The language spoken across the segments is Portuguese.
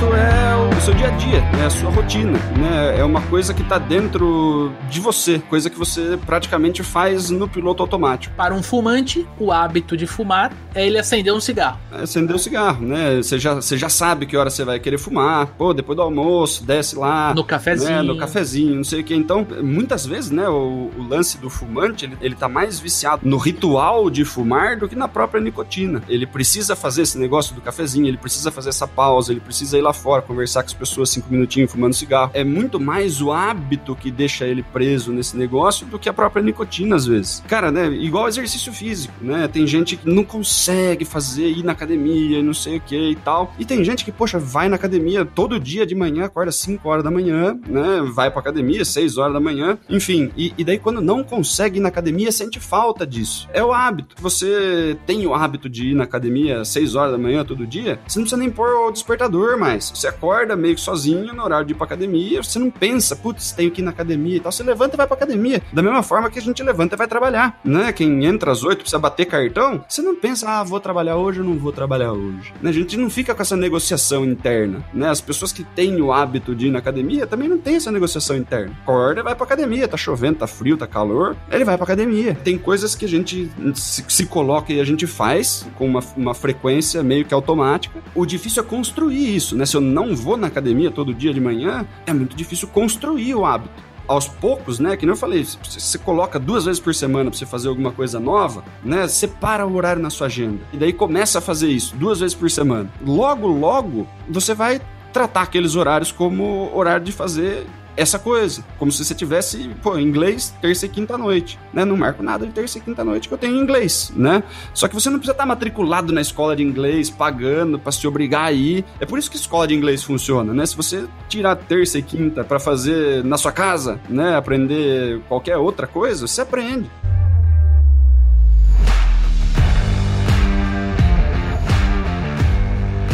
hábito é o seu dia a dia, é a sua rotina, né? É uma coisa que está dentro de você, coisa que você praticamente faz no piloto automático. Para um fumante, o hábito de fumar é ele acender um cigarro. É acender um cigarro, né? Você já, você já sabe que hora você vai querer fumar, pô, depois do almoço, desce lá. No cafezinho. Né? No cafezinho, não sei o que. Então, muitas vezes, né, o, o lance do fumante, ele, ele tá mais viciado no ritual de fumar do que na própria nicotina. Ele precisa fazer esse negócio do cafezinho, ele precisa fazer essa pausa, ele precisa ir lá fora, conversar com as pessoas cinco minutinhos fumando cigarro. É muito mais o hábito que deixa ele preso nesse negócio do que a própria nicotina, às vezes. Cara, né? Igual exercício físico, né? Tem gente que não consegue fazer, ir na academia e não sei o que e tal. E tem gente que, poxa, vai na academia todo dia de manhã, acorda 5 horas da manhã, né? Vai pra academia 6 horas da manhã, enfim. E, e daí, quando não consegue ir na academia, sente falta disso. É o hábito. Você tem o hábito de ir na academia 6 horas da manhã todo dia, você não precisa nem pôr o despertador mais. Você acorda meio que sozinho no horário de ir pra academia, você não pensa, putz, tenho que ir na academia e tal. Você levanta e vai pra academia. Da mesma forma que a gente levanta e vai trabalhar, né? Quem entra às 8 precisa bater cartão, você não pensa, ah, vou trabalhar hoje ou não vou trabalhar hoje. Né? A gente não fica com essa negociação interna, né? As pessoas que têm o hábito de ir na academia também não tem essa negociação interna. Acorda e vai pra academia, tá chovendo, tá frio, tá calor, ele vai pra academia. Tem coisas que a gente se, se coloca e a gente faz com uma, uma frequência meio que automática. O difícil é construir isso, né? Se eu não vou na academia todo dia de manhã, é muito difícil construir o hábito aos poucos, né? Que nem eu falei, você coloca duas vezes por semana para você fazer alguma coisa nova, né? Separa o horário na sua agenda. E daí começa a fazer isso duas vezes por semana. Logo, logo, você vai tratar aqueles horários como horário de fazer essa coisa. Como se você tivesse, pô, inglês terça e quinta noite, né? Não marco nada de terça e quinta noite que eu tenho inglês, né? Só que você não precisa estar matriculado na escola de inglês, pagando para se obrigar a ir. É por isso que escola de inglês funciona, né? Se você tirar terça e quinta para fazer na sua casa, né? Aprender qualquer outra coisa, você aprende.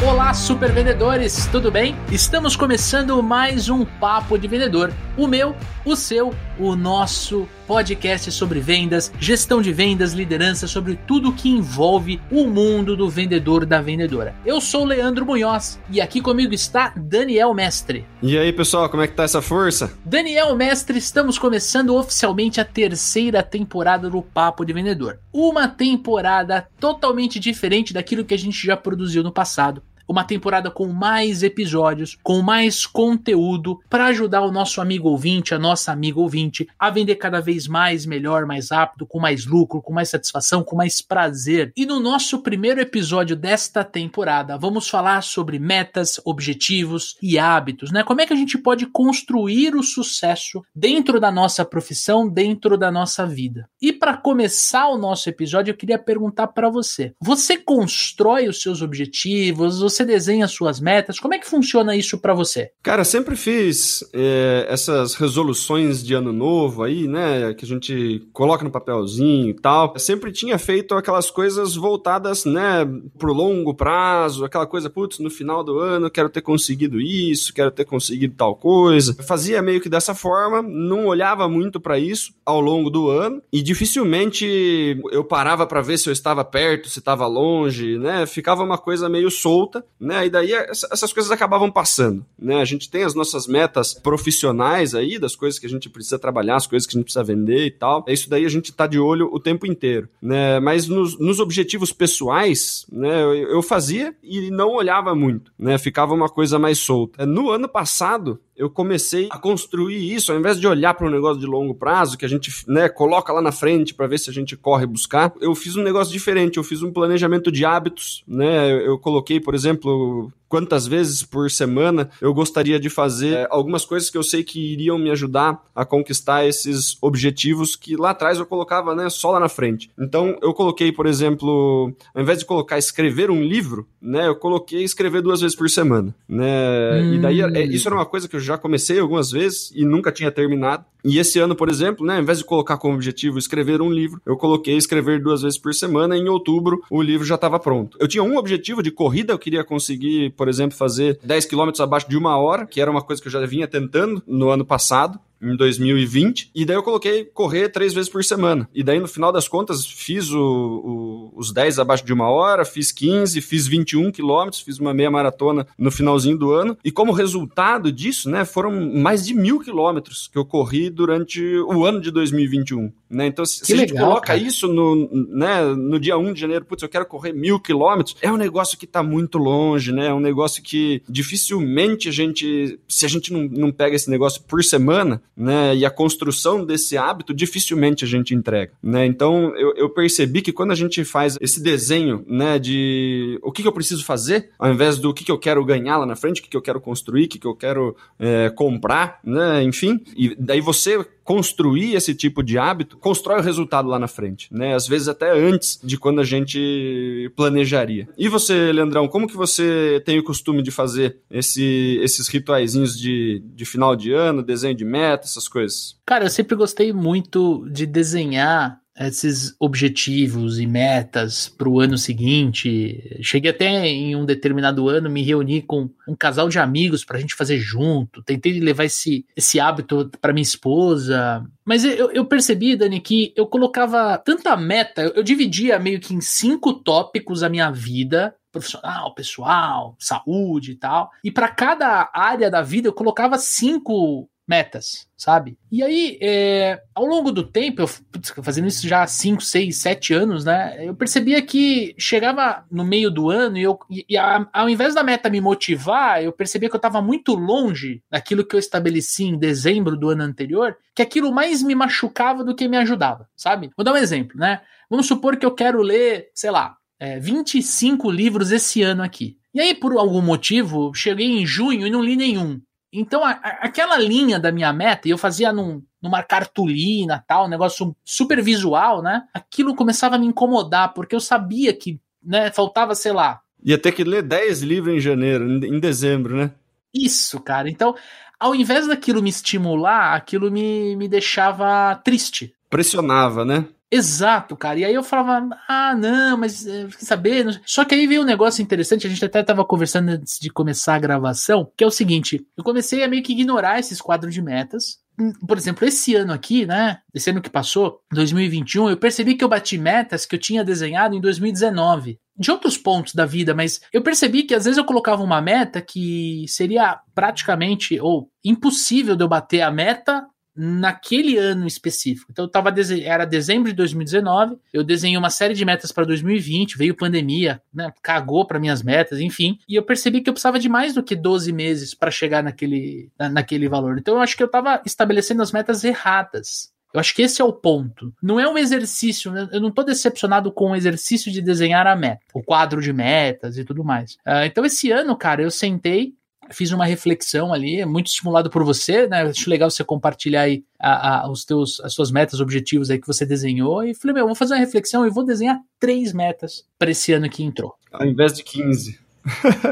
Olá, super vendedores, tudo bem? Estamos começando mais um Papo de Vendedor. O meu, o seu, o nosso podcast sobre vendas, gestão de vendas, liderança, sobre tudo que envolve o mundo do vendedor da vendedora. Eu sou Leandro Munhoz e aqui comigo está Daniel Mestre. E aí, pessoal, como é que tá essa força? Daniel Mestre, estamos começando oficialmente a terceira temporada do Papo de Vendedor. Uma temporada totalmente diferente daquilo que a gente já produziu no passado uma temporada com mais episódios, com mais conteúdo para ajudar o nosso amigo ouvinte, a nossa amiga ouvinte a vender cada vez mais, melhor, mais rápido, com mais lucro, com mais satisfação, com mais prazer. E no nosso primeiro episódio desta temporada, vamos falar sobre metas, objetivos e hábitos, né? Como é que a gente pode construir o sucesso dentro da nossa profissão, dentro da nossa vida. E para começar o nosso episódio, eu queria perguntar para você: você constrói os seus objetivos? Você desenha suas metas? Como é que funciona isso para você? Cara, sempre fiz é, essas resoluções de ano novo aí, né? Que a gente coloca no papelzinho e tal. Eu sempre tinha feito aquelas coisas voltadas, né, pro longo prazo, aquela coisa, putz, no final do ano quero ter conseguido isso, quero ter conseguido tal coisa. Eu fazia meio que dessa forma, não olhava muito para isso ao longo do ano e dificilmente eu parava para ver se eu estava perto, se estava longe, né? Ficava uma coisa meio solta né? E daí essas coisas acabavam passando, né? A gente tem as nossas metas profissionais aí, das coisas que a gente precisa trabalhar, as coisas que a gente precisa vender e tal. É isso daí a gente tá de olho o tempo inteiro, né? Mas nos, nos objetivos pessoais, né? Eu, eu, fazia e não olhava muito, né? Ficava uma coisa mais solta. No ano passado, eu comecei a construir isso, ao invés de olhar para um negócio de longo prazo, que a gente né, coloca lá na frente para ver se a gente corre buscar, eu fiz um negócio diferente, eu fiz um planejamento de hábitos, né? Eu coloquei, por exemplo, quantas vezes por semana eu gostaria de fazer é, algumas coisas que eu sei que iriam me ajudar a conquistar esses objetivos que lá atrás eu colocava, né, só lá na frente. Então eu coloquei, por exemplo, ao invés de colocar escrever um livro, né, eu coloquei escrever duas vezes por semana, né? Hum. E daí é, isso era uma coisa que eu já comecei algumas vezes e nunca tinha terminado. E esse ano, por exemplo, né, ao invés de colocar como objetivo escrever um livro, eu coloquei escrever duas vezes por semana. E em outubro, o livro já estava pronto. Eu tinha um objetivo de corrida, eu queria conseguir, por exemplo, fazer 10 quilômetros abaixo de uma hora, que era uma coisa que eu já vinha tentando no ano passado em 2020, e daí eu coloquei correr três vezes por semana. E daí, no final das contas, fiz o, o, os 10 abaixo de uma hora, fiz 15, fiz 21 quilômetros, fiz uma meia maratona no finalzinho do ano. E como resultado disso, né, foram mais de mil quilômetros que eu corri durante o ano de 2021. Né? Então, se, se a gente coloca cara. isso no, né, no dia 1 de janeiro, putz, eu quero correr mil quilômetros, é um negócio que está muito longe, né? É um negócio que dificilmente a gente, se a gente não, não pega esse negócio por semana, né? E a construção desse hábito dificilmente a gente entrega, né? Então eu, eu percebi que quando a gente faz esse desenho, né, de o que, que eu preciso fazer, ao invés do que, que eu quero ganhar lá na frente, o que, que eu quero construir, o que, que eu quero é, comprar, né? Enfim, e daí você construir esse tipo de hábito, constrói o resultado lá na frente, né? Às vezes até antes de quando a gente planejaria. E você, Leandrão, como que você tem o costume de fazer esse, esses rituaizinhos de, de final de ano, desenho de meta, essas coisas? Cara, eu sempre gostei muito de desenhar esses objetivos e metas para o ano seguinte. Cheguei até em um determinado ano me reunir com um casal de amigos para a gente fazer junto. Tentei levar esse, esse hábito para minha esposa. Mas eu, eu, percebi, Dani, que eu colocava tanta meta, eu, eu dividia meio que em cinco tópicos a minha vida profissional, pessoal, saúde e tal. E para cada área da vida eu colocava cinco metas, sabe? E aí, é, ao longo do tempo, eu fazendo isso já há 5, 6, 7 anos, né? Eu percebia que chegava no meio do ano e, eu, e, e a, ao invés da meta me motivar, eu percebia que eu estava muito longe daquilo que eu estabeleci em dezembro do ano anterior, que aquilo mais me machucava do que me ajudava, sabe? Vou dar um exemplo, né? Vamos supor que eu quero ler, sei lá, é, 25 livros esse ano aqui. E aí, por algum motivo, cheguei em junho e não li nenhum. Então, a, a, aquela linha da minha meta, eu fazia num, numa cartolina, tal, um negócio super visual, né? Aquilo começava a me incomodar, porque eu sabia que, né, faltava, sei lá. Ia ter que ler 10 livros em janeiro, em dezembro, né? Isso, cara. Então, ao invés daquilo me estimular, aquilo me, me deixava triste. Pressionava, né? Exato, cara. E aí eu falava, ah, não, mas é, saber. Só que aí veio um negócio interessante, a gente até tava conversando antes de começar a gravação, que é o seguinte: eu comecei a meio que ignorar esses quadros de metas. Hum, por exemplo, esse ano aqui, né? Esse ano que passou, 2021, eu percebi que eu bati metas que eu tinha desenhado em 2019 de outros pontos da vida, mas eu percebi que às vezes eu colocava uma meta que seria praticamente ou impossível de eu bater a meta naquele ano específico. Então eu tava era dezembro de 2019, eu desenhei uma série de metas para 2020, veio pandemia, né, cagou para minhas metas, enfim, e eu percebi que eu precisava de mais do que 12 meses para chegar naquele, na, naquele valor. Então eu acho que eu tava estabelecendo as metas erradas. Eu acho que esse é o ponto. Não é um exercício, né? eu não estou decepcionado com o exercício de desenhar a meta, o quadro de metas e tudo mais. Uh, então, esse ano, cara, eu sentei fiz uma reflexão ali, muito estimulado por você, né? Acho legal você compartilhar aí a, a, os teus, as suas metas, objetivos aí que você desenhou. E falei, meu, vou fazer uma reflexão e vou desenhar três metas para esse ano que entrou. Ao invés de 15.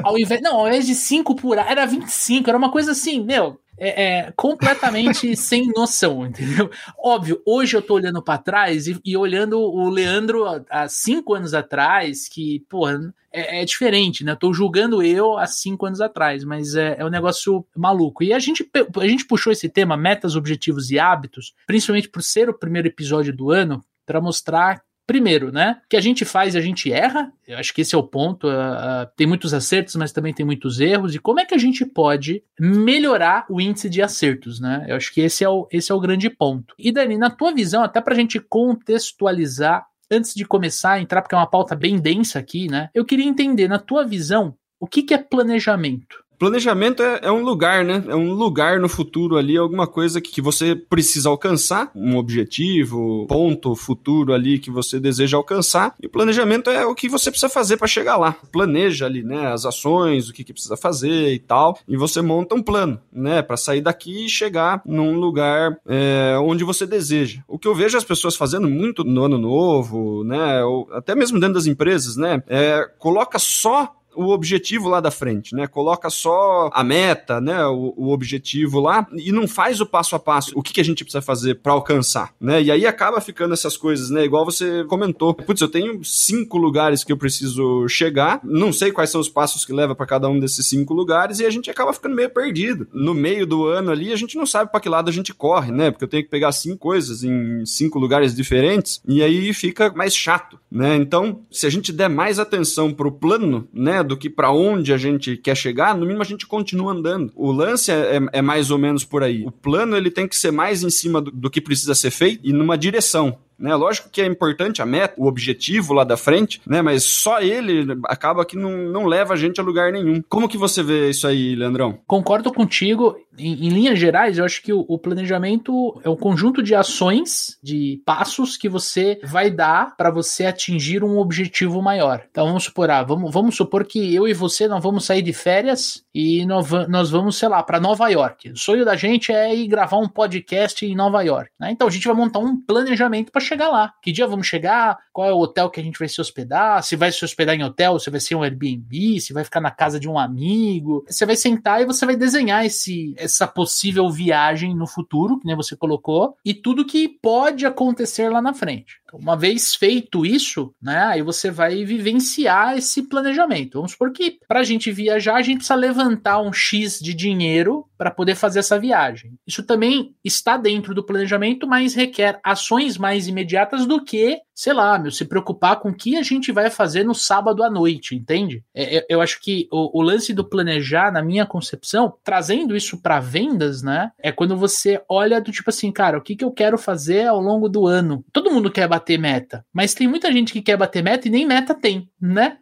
ao invés, não, ao invés de 5 por ano, era 25, era uma coisa assim, meu, é, é, completamente sem noção, entendeu? Óbvio, hoje eu tô olhando para trás e, e, olhando o Leandro há cinco anos atrás, que, porra, é, é, diferente, né? Tô julgando eu há cinco anos atrás, mas é, é um negócio maluco. E a gente, a gente puxou esse tema, metas, objetivos e hábitos, principalmente por ser o primeiro episódio do ano, para mostrar Primeiro, né? Que a gente faz, a gente erra. Eu acho que esse é o ponto. Uh, uh, tem muitos acertos, mas também tem muitos erros. E como é que a gente pode melhorar o índice de acertos, né? Eu acho que esse é o, esse é o grande ponto. E Dani, na tua visão, até para a gente contextualizar, antes de começar a entrar, porque é uma pauta bem densa aqui, né? Eu queria entender, na tua visão, o que, que é planejamento? Planejamento é, é, um lugar, né? É um lugar no futuro ali, alguma coisa que, que você precisa alcançar, um objetivo, ponto futuro ali que você deseja alcançar. E o planejamento é o que você precisa fazer para chegar lá. Planeja ali, né? As ações, o que, que precisa fazer e tal. E você monta um plano, né? Para sair daqui e chegar num lugar é, onde você deseja. O que eu vejo as pessoas fazendo muito no ano novo, né? Ou até mesmo dentro das empresas, né? É, coloca só o objetivo lá da frente, né? Coloca só a meta, né? O, o objetivo lá e não faz o passo a passo. O que, que a gente precisa fazer para alcançar, né? E aí acaba ficando essas coisas, né? Igual você comentou. Putz, eu tenho cinco lugares que eu preciso chegar, não sei quais são os passos que leva para cada um desses cinco lugares e a gente acaba ficando meio perdido. No meio do ano ali, a gente não sabe para que lado a gente corre, né? Porque eu tenho que pegar cinco coisas em cinco lugares diferentes e aí fica mais chato, né? Então, se a gente der mais atenção pro plano, né, do que para onde a gente quer chegar, no mínimo a gente continua andando. O lance é, é, é, mais ou menos por aí. O plano ele tem que ser mais em cima do, do que precisa ser feito e numa direção né? Lógico que é importante a meta, o objetivo lá da frente, né? Mas só ele acaba que não, não leva a gente a lugar nenhum. Como que você vê isso aí, Leandrão? Concordo contigo. Em, em linhas gerais, eu acho que o, o, planejamento é um conjunto de ações, de passos que você vai dar para você atingir um objetivo maior. Então vamos supor, ah, vamos, vamos supor que eu e você não vamos sair de férias e nós, nós vamos, sei lá, para Nova York. O sonho da gente é ir gravar um podcast em Nova York. Né? Então a gente vai montar um planejamento para chegar lá. Que dia vamos chegar? Qual é o hotel que a gente vai se hospedar? Se vai se hospedar em hotel, se vai ser um Airbnb, se vai ficar na casa de um amigo. Você vai sentar e você vai desenhar esse, essa possível viagem no futuro, que nem você colocou, e tudo que pode acontecer lá na frente. Uma vez feito isso, né, aí você vai vivenciar esse planejamento. Vamos supor que para a gente viajar, a gente precisa levantar um X de dinheiro para poder fazer essa viagem. Isso também está dentro do planejamento, mas requer ações mais imediatas do que sei lá, meu, se preocupar com o que a gente vai fazer no sábado à noite, entende? É, é eu acho que o, o, lance do planejar, na minha concepção, trazendo isso para vendas, né? É quando você olha do tipo assim, cara, o que, que eu quero fazer ao longo do ano? Todo mundo quer bater meta, mas tem muita gente que quer bater meta e nem meta tem, né?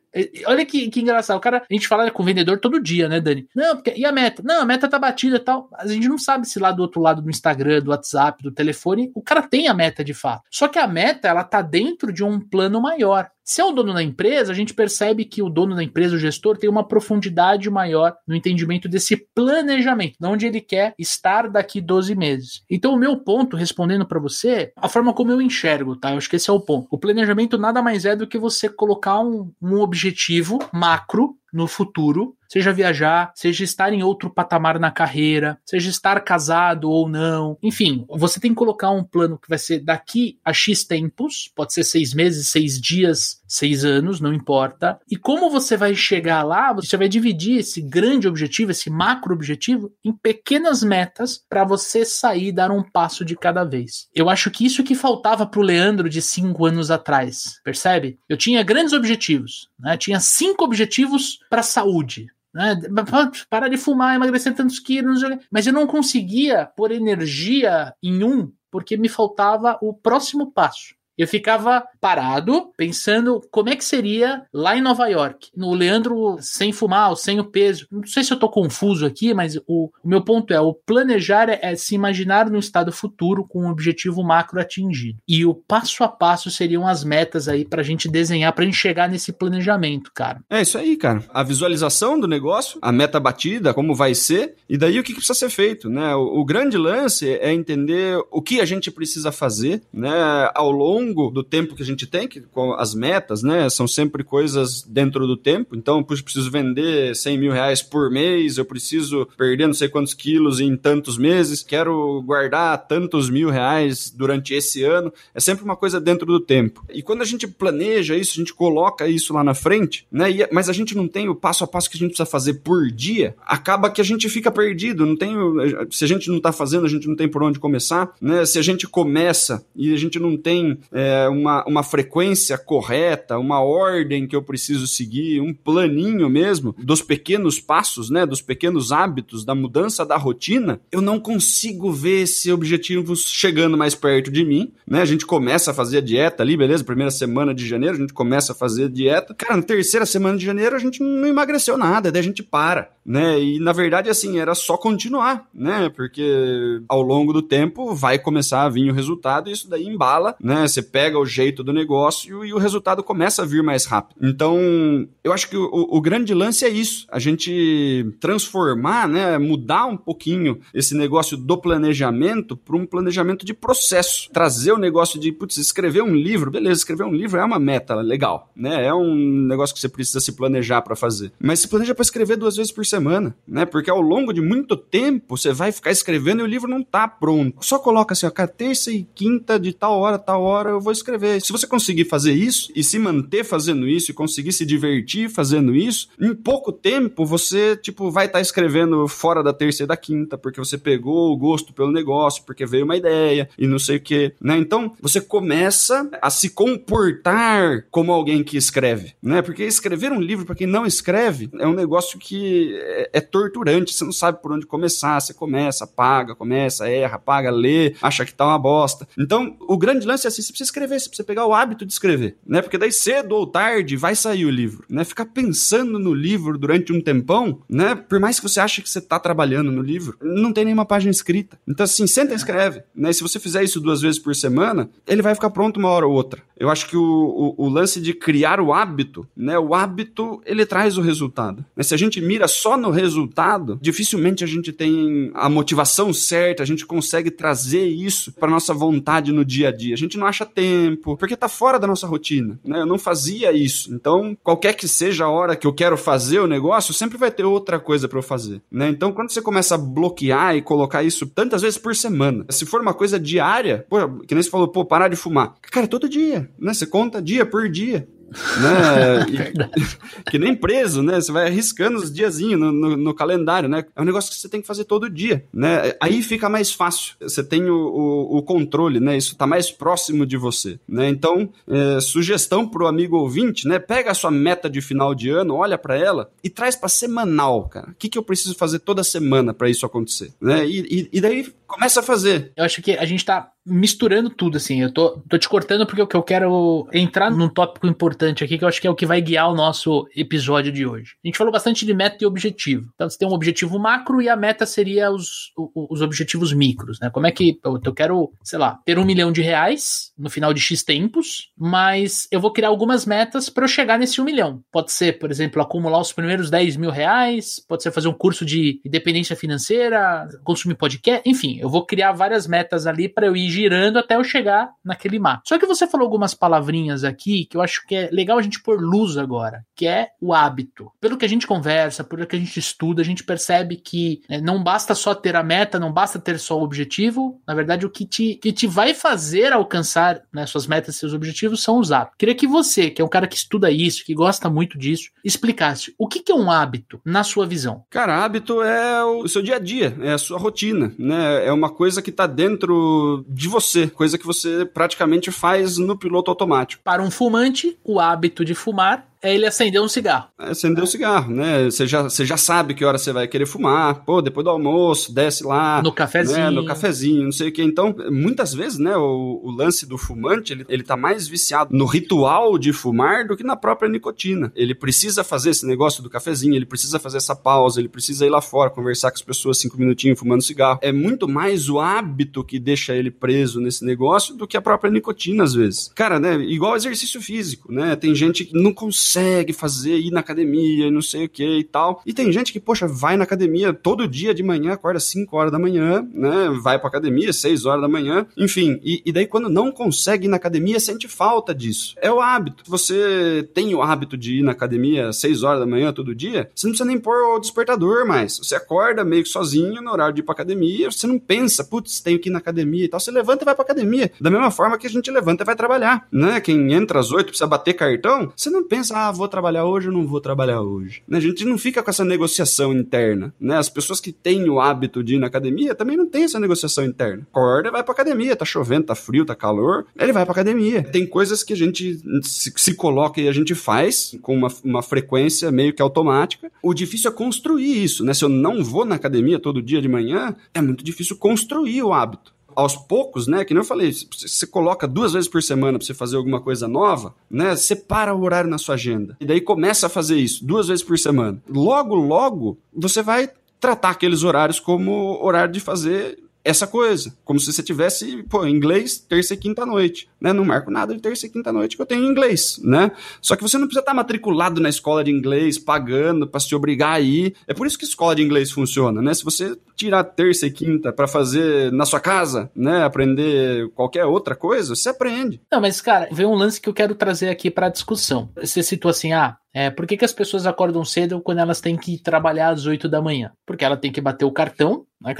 Olha que, que engraçado. O cara, a gente fala com o vendedor todo dia, né, Dani? Não, porque, e a meta? Não, a meta tá batida e tal. A gente não sabe se lá do outro lado do Instagram, do WhatsApp, do telefone, o cara tem a meta de fato. Só que a meta, ela tá dentro de um plano maior. Se é o dono da empresa, a gente percebe que o dono da empresa, o gestor, tem uma profundidade maior no entendimento desse planejamento, de onde ele quer estar daqui 12 meses. Então, o meu ponto, respondendo para você, a forma como eu enxergo, tá? Eu acho que esse é o ponto. O planejamento nada mais é do que você colocar um, um objetivo macro no futuro, seja viajar, seja estar em outro patamar na carreira, seja estar casado ou não. Enfim, você tem que colocar um plano que vai ser daqui a X tempos, pode ser seis meses, seis dias, seis anos, não importa. E como você vai chegar lá, você vai dividir esse grande objetivo, esse macro objetivo, em pequenas metas para você sair e dar um passo de cada vez. Eu acho que isso que faltava pro Leandro de cinco anos atrás, percebe? Eu tinha grandes objetivos, né? Tinha cinco objetivos para saúde. Né? Parar de fumar, emagrecer tantos quilos, mas eu não conseguia pôr energia em um porque me faltava o próximo passo. Eu ficava parado, pensando como é que seria lá em Nova York. No Leandro sem fumar, sem o peso. Não sei se eu tô confuso aqui, mas o, o meu ponto é: o planejar é, é, se imaginar no estado futuro com um objetivo macro atingido. E o passo a passo seriam as metas aí pra gente desenhar, pra gente chegar nesse planejamento, cara. É isso aí, cara. A visualização do negócio, a meta batida, como vai ser, e daí o que, que precisa ser feito, né? O, o grande lance é entender o que a gente precisa fazer, né, ao longo longo do tempo que a gente tem, que as metas, né, são sempre coisas dentro do tempo. Então, eu preciso vender 100 mil reais por mês, eu preciso perder não sei quantos quilos em tantos meses, quero guardar tantos mil reais durante esse ano. É sempre uma coisa dentro do tempo. E quando a gente planeja isso, a gente coloca isso lá na frente, né, e, mas a gente não tem o passo a passo que a gente precisa fazer por dia, acaba que a gente fica perdido. Não tem, se a gente não está fazendo, a gente não tem por onde começar, né? Se a gente começa e a gente não tem é, uma, uma frequência correta, uma ordem que eu preciso seguir, um planinho mesmo dos pequenos passos, né, dos pequenos hábitos, da mudança da rotina, eu não consigo ver esse objetivo chegando mais perto de mim, né? A gente começa a fazer a dieta ali, beleza? Primeira semana de janeiro a gente começa a fazer a dieta. Cara, na terceira semana de janeiro a gente não emagreceu nada, daí a gente para, né? E na verdade assim, era só continuar, né? Porque ao longo do tempo vai começar a vir o resultado e isso daí embala, né? Você pega o jeito do negócio e o resultado começa a vir mais rápido. Então, eu acho que o, o grande lance é isso. A gente transformar, né, mudar um pouquinho esse negócio do planejamento para um planejamento de processo. Trazer o negócio de, putz, escrever um livro, beleza, escrever um livro é uma meta legal, né? É um negócio que você precisa se planejar para fazer. Mas se planeja para escrever duas vezes por semana, né? Porque ao longo de muito tempo você vai ficar escrevendo e o livro não tá pronto. Só coloca assim, ó, cara, terça e quinta de tal hora, tal hora eu vou escrever. Se você conseguir fazer isso e se manter fazendo isso e conseguir se divertir fazendo isso, em pouco tempo você, tipo, vai estar tá escrevendo fora da terça e da quinta, porque você pegou o gosto pelo negócio, porque veio uma ideia e não sei o que, né? Então, você começa a se comportar como alguém que escreve, né? Porque escrever um livro para quem não escreve é um negócio que é, é torturante, você não sabe por onde começar, você começa, paga, começa, erra, paga, lê, acha que tá uma bosta. Então, o grande lance é assim, você precisa escrever, você precisa pegar o hábito de escrever, né? Porque daí cedo ou tarde vai sair o livro, né? Ficar pensando no livro durante um tempão, né? Por mais que você ache que você tá trabalhando no livro, não tem nenhuma página escrita. Então, assim, senta e escreve, né? Se você fizer isso duas vezes por semana, ele vai ficar pronto uma hora ou outra. Eu acho que o, o, o lance de criar o hábito, né? O hábito, ele traz o resultado. Mas se a gente mira só no resultado, dificilmente a gente tem a motivação certa, a gente consegue trazer isso para nossa vontade no dia a dia. A gente não acha tempo, porque tá fora da nossa rotina, né? Eu não fazia isso. Então, qualquer que seja a hora que eu quero fazer o negócio, sempre vai ter outra coisa para eu fazer, né? Então, quando você começa a bloquear e colocar isso tantas vezes por semana, se for uma coisa diária, pô, que nem você falou, pô, parar de fumar. Cara, todo dia, né? Você conta dia por dia né? E, que nem preso, né? Você vai arriscando os diazinhos no, no, no, calendário, né? É um negócio que você tem que fazer todo dia, né? Aí fica mais fácil. Você tem o, o, o controle, né? Isso tá mais próximo de você, né? Então, é, sugestão pro amigo ouvinte, né? Pega a sua meta de final de ano, olha para ela e traz para semanal, cara. O que, que eu preciso fazer toda semana para isso acontecer, né? E, e, e daí começa a fazer. Eu acho que a gente tá misturando tudo, assim. Eu tô, tô te cortando porque eu quero entrar num tópico importante aqui, que eu acho que é o que vai guiar o nosso episódio de hoje. A gente falou bastante de meta e objetivo. Então, você tem um objetivo macro e a meta seria os, os objetivos micros, né? Como é que eu, eu quero, sei lá, ter um milhão de reais no final de X tempos, mas eu vou criar algumas metas para eu chegar nesse um milhão. Pode ser, por exemplo, acumular os primeiros 10 mil reais, pode ser fazer um curso de independência financeira, consumir podcast, enfim, eu vou criar várias metas ali para eu ir girando até eu chegar naquele mar. Só que você falou algumas palavrinhas aqui que eu acho que é legal a gente pôr luz agora, que é o hábito. Pelo que a gente conversa, pelo que a gente estuda, a gente percebe que né, não basta só ter a meta, não basta ter só o objetivo. Na verdade, o que te, que te vai fazer alcançar né, suas metas seus objetivos são os hábitos. Queria que você, que é um cara que estuda isso, que gosta muito disso, explicasse o que, que é um hábito na sua visão. Cara, hábito é o seu dia a dia, é a sua rotina, né? É uma coisa que está dentro de você, coisa que você praticamente faz no piloto automático. Para um fumante, o hábito de fumar é ele acender um cigarro. É acender um cigarro, né? Você já, você já sabe que hora você vai querer fumar. Pô, depois do almoço, desce lá. No cafezinho. Né? No cafezinho, não sei o que. Então, muitas vezes, né, o, o, lance do fumante, ele, ele tá mais viciado no ritual de fumar do que na própria nicotina. Ele precisa fazer esse negócio do cafezinho, ele precisa fazer essa pausa, ele precisa ir lá fora, conversar com as pessoas cinco minutinhos fumando cigarro. É muito mais o hábito que deixa ele preso nesse negócio do que a própria nicotina, às vezes. Cara, né, igual exercício físico, né? Tem gente que não consegue consegue fazer, ir na academia e não sei o que e tal. E tem gente que, poxa, vai na academia todo dia de manhã, acorda 5 horas da manhã, né? Vai pra academia 6 horas da manhã, enfim. E, e daí quando não consegue ir na academia, sente falta disso. É o hábito. Você tem o hábito de ir na academia 6 horas da manhã todo dia, você não precisa nem pôr o despertador mais. Você acorda meio que sozinho no horário de ir pra academia, você não pensa, putz, tenho que ir na academia e tal. Você levanta e vai pra academia. Da mesma forma que a gente levanta e vai trabalhar, né? Quem entra às 8 precisa bater cartão, você não pensa, ah, vou trabalhar hoje ou não vou trabalhar hoje. Né? A gente não fica com essa negociação interna. Né? As pessoas que têm o hábito de ir na academia também não têm essa negociação interna. Acorda vai pra academia. Tá chovendo, tá frio, tá calor. Ele vai pra academia. Tem coisas que a gente se, se coloca e a gente faz com uma, uma frequência meio que automática. O difícil é construir isso. Né? Se eu não vou na academia todo dia de manhã, é muito difícil construir o hábito aos poucos, né? Que nem eu falei, você coloca duas vezes por semana para você fazer alguma coisa nova, né? Separa o horário na sua agenda. E daí começa a fazer isso duas vezes por semana. Logo, logo, você vai tratar aqueles horários como horário de fazer essa coisa, como se você tivesse, pô, inglês terça e quinta noite, né? Não marco nada de terça e quinta noite que eu tenho inglês, né? Só que você não precisa estar matriculado na escola de inglês, pagando para se obrigar a ir. É por isso que escola de inglês funciona, né? Se você tirar terça e quinta para fazer na sua casa, né, aprender qualquer outra coisa, você aprende. Não, mas cara, vem um lance que eu quero trazer aqui para discussão. Você citou assim, ah, é, por que, que as pessoas acordam cedo quando elas têm que trabalhar às 8 da manhã? Porque ela tem que bater o cartão, né,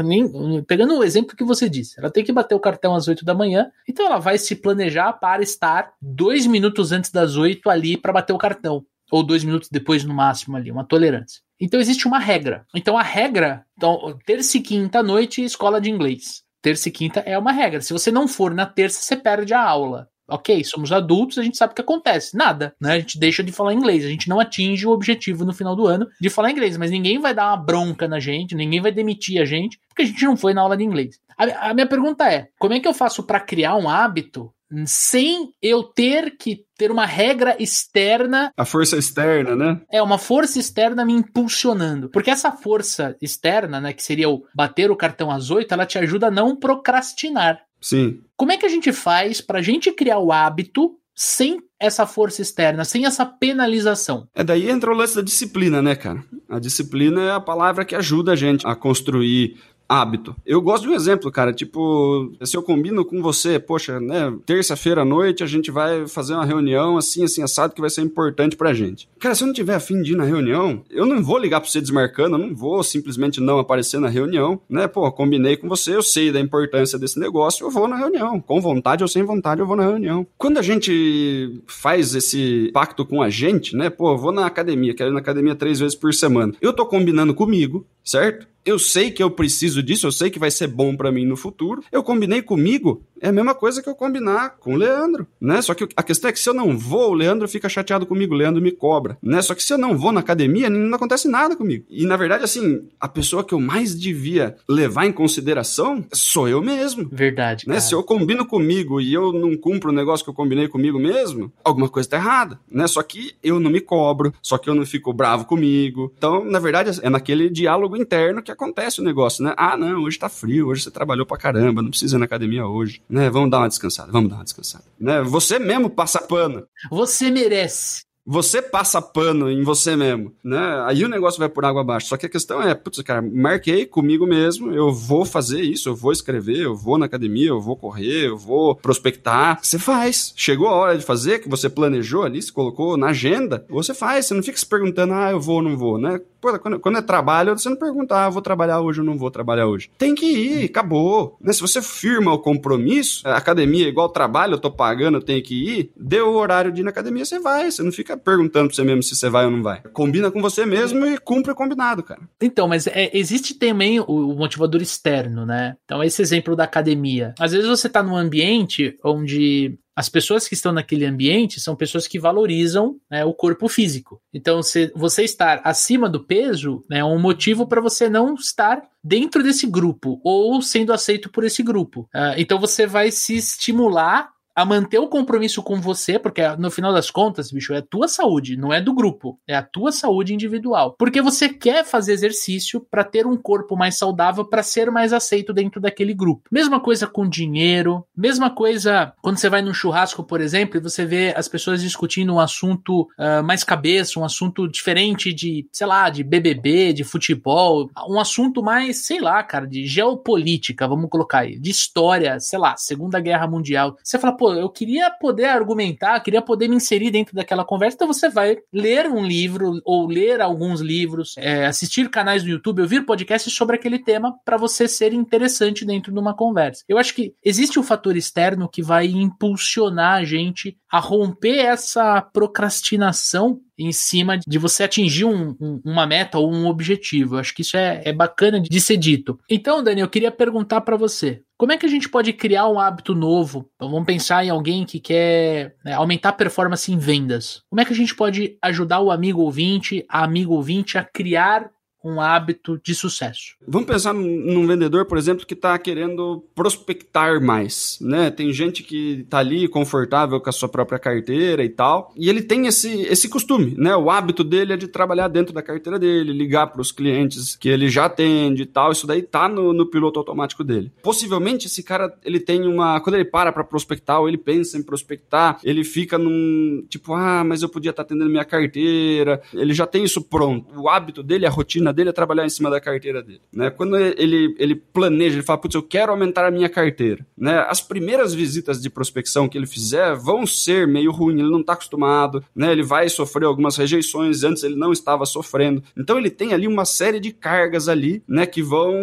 pegando o exemplo que você disse, ela tem que bater o cartão às 8 da manhã, então ela vai se planejar para estar dois minutos antes das 8 ali para bater o cartão. Ou dois minutos depois, no máximo, ali, uma tolerância. Então existe uma regra. Então a regra, então, terça e quinta noite, escola de inglês. Terça e quinta é uma regra. Se você não for na terça, você perde a aula ok, somos adultos, a gente sabe o que acontece. Nada, né? A gente deixa de falar inglês, a gente não atinge o objetivo no final do ano de falar inglês, mas ninguém vai dar uma bronca na gente, ninguém vai demitir a gente, porque a gente não foi na aula de inglês. A, a minha pergunta é: como é que eu faço para criar um hábito sem eu ter que ter uma regra externa. A força externa, né? É, uma força externa me impulsionando. Porque essa força externa, né, que seria o bater o cartão às oito, ela te ajuda a não procrastinar. Sim. Como é que a gente faz para a gente criar o hábito sem essa força externa, sem essa penalização? É daí entra o lance da disciplina, né, cara? A disciplina é a palavra que ajuda a gente a construir hábito. Eu gosto de um exemplo, cara, tipo, se eu combino com você, poxa, né, terça-feira à noite a gente vai fazer uma reunião assim, assim, assado que vai ser importante pra gente. Cara, se eu não tiver afim de ir na reunião, eu não vou ligar pra você desmarcando, eu não vou simplesmente não aparecer na reunião, né, pô, combinei com você, eu sei da importância desse negócio, eu vou na reunião, com vontade ou sem vontade eu vou na reunião. Quando a gente faz esse pacto com a gente, né, pô, eu vou na academia, quero ir na academia três vezes por semana, eu tô combinando comigo, certo? Eu sei que eu preciso disso, eu sei que vai ser bom para mim no futuro. Eu combinei comigo, é a mesma coisa que eu combinar com o Leandro, né? Só que a questão é que se eu não vou, o Leandro fica chateado comigo, o Leandro me cobra, né? Só que se eu não vou na academia, não acontece nada comigo. E na verdade, assim, a pessoa que eu mais devia levar em consideração sou eu mesmo. Verdade. Né? Se eu combino comigo e eu não cumpro o negócio que eu combinei comigo mesmo, alguma coisa tá errada, né? Só que eu não me cobro, só que eu não fico bravo comigo. Então, na verdade, é naquele diálogo interno que acontece o negócio, né? Ah, não, hoje tá frio, hoje você trabalhou pra caramba, não precisa ir na academia hoje, né? Vamos dar uma descansada, vamos dar uma descansada, né? Você mesmo passa pano. Você merece você passa pano em você mesmo, né? Aí o negócio vai por água abaixo. Só que a questão é, putz, cara, marquei comigo mesmo, eu vou fazer isso, eu vou escrever, eu vou na academia, eu vou correr, eu vou prospectar. Você faz. Chegou a hora de fazer, que você planejou ali, se colocou na agenda, você faz. Você não fica se perguntando, ah, eu vou ou não vou, né? Pô, quando, quando, é trabalho, você não pergunta, ah, vou trabalhar hoje ou não vou trabalhar hoje. Tem que ir, acabou. Né? Se você firma o compromisso, academia é igual trabalho, eu tô pagando, eu tenho que ir, deu o horário de ir na academia, você vai. Você não fica perguntando pra você mesmo se você vai ou não vai. Combina com você mesmo e cumpre o combinado, cara. Então, mas é, existe também o, o motivador externo, né? Então, esse exemplo da academia. Às vezes você tá num ambiente onde as pessoas que estão naquele ambiente são pessoas que valorizam né, o corpo físico. Então, se você estar acima do peso né, é um motivo para você não estar dentro desse grupo ou sendo aceito por esse grupo. Uh, então, você vai se estimular a manter o compromisso com você, porque no final das contas, bicho, é a tua saúde, não é do grupo, é a tua saúde individual. Porque você quer fazer exercício para ter um corpo mais saudável, para ser mais aceito dentro daquele grupo. Mesma coisa com dinheiro, mesma coisa quando você vai num churrasco, por exemplo, e você vê as pessoas discutindo um assunto uh, mais cabeça, um assunto diferente de, sei lá, de BBB, de futebol, um assunto mais, sei lá, cara, de geopolítica, vamos colocar aí, de história, sei lá, Segunda Guerra Mundial. Você fala, pô, eu queria poder argumentar, queria poder me inserir dentro daquela conversa. Então você vai ler um livro ou ler alguns livros, é, assistir canais no YouTube, ouvir podcasts sobre aquele tema para você ser interessante dentro de uma conversa. Eu acho que existe um fator externo que vai impulsionar a gente a romper essa procrastinação em cima de você atingir um, um, uma meta ou um objetivo. Eu acho que isso é, é bacana de ser dito. Então, Dani, eu queria perguntar para você: como é que a gente pode criar um hábito novo? Então, vamos pensar em alguém que quer né, aumentar a performance em vendas. Como é que a gente pode ajudar o amigo ouvinte, a amigo ouvinte, a criar um hábito de sucesso? Vamos pensar num vendedor, por exemplo, que está querendo prospectar mais, né? Tem gente que está ali confortável com a sua própria carteira e tal, e ele tem esse, esse costume, né? O hábito dele é de trabalhar dentro da carteira dele, ligar para os clientes que ele já atende e tal. Isso daí tá no, no piloto automático dele. Possivelmente esse cara ele tem uma quando ele para para prospectar, ou ele pensa em prospectar, ele fica num tipo, ah, mas eu podia estar tá atendendo minha carteira. Ele já tem isso pronto. O hábito dele, a rotina dele é trabalhar em cima da carteira dele, né? Quando ele, ele planeja, ele fala, putz, eu quero aumentar a minha carteira, né? As primeiras visitas de prospecção que ele fizer vão ser meio ruim, ele não está acostumado, né? Ele vai sofrer algumas rejeições, antes ele não estava sofrendo. Então ele tem ali uma série de cargas ali, né, que vão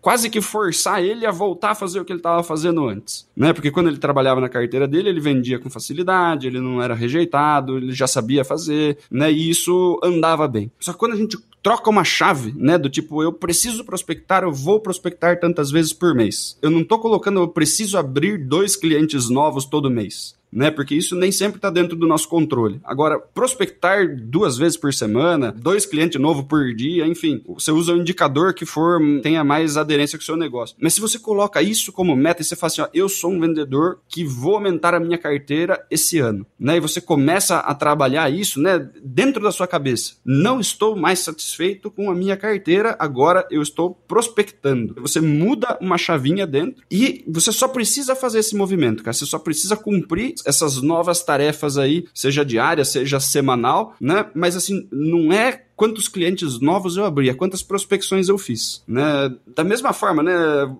quase que forçar ele a voltar a fazer o que ele estava fazendo antes, né? Porque quando ele trabalhava na carteira dele, ele vendia com facilidade, ele não era rejeitado, ele já sabia fazer, né? E isso andava bem. Só que quando a gente troca uma chave, né? Do tipo, eu preciso prospectar, eu vou prospectar tantas vezes por mês. Eu não tô colocando, eu preciso abrir dois clientes novos todo mês né? Porque isso nem sempre está dentro do nosso controle. Agora, prospectar duas vezes por semana, dois clientes novos por dia, enfim, você usa o indicador que for tenha mais aderência com o seu negócio. Mas se você coloca isso como meta e você fala assim, ó, eu sou um vendedor que vou aumentar a minha carteira esse ano, né? E você começa a trabalhar isso, né, dentro da sua cabeça. Não estou mais satisfeito com a minha carteira, agora eu estou prospectando. Você muda uma chavinha dentro e você só precisa fazer esse movimento, cara. Você só precisa cumprir essas novas tarefas aí, seja diária, seja semanal, né? Mas assim, não é quantos clientes novos eu abri, quantas prospecções eu fiz, né? Da mesma forma, né?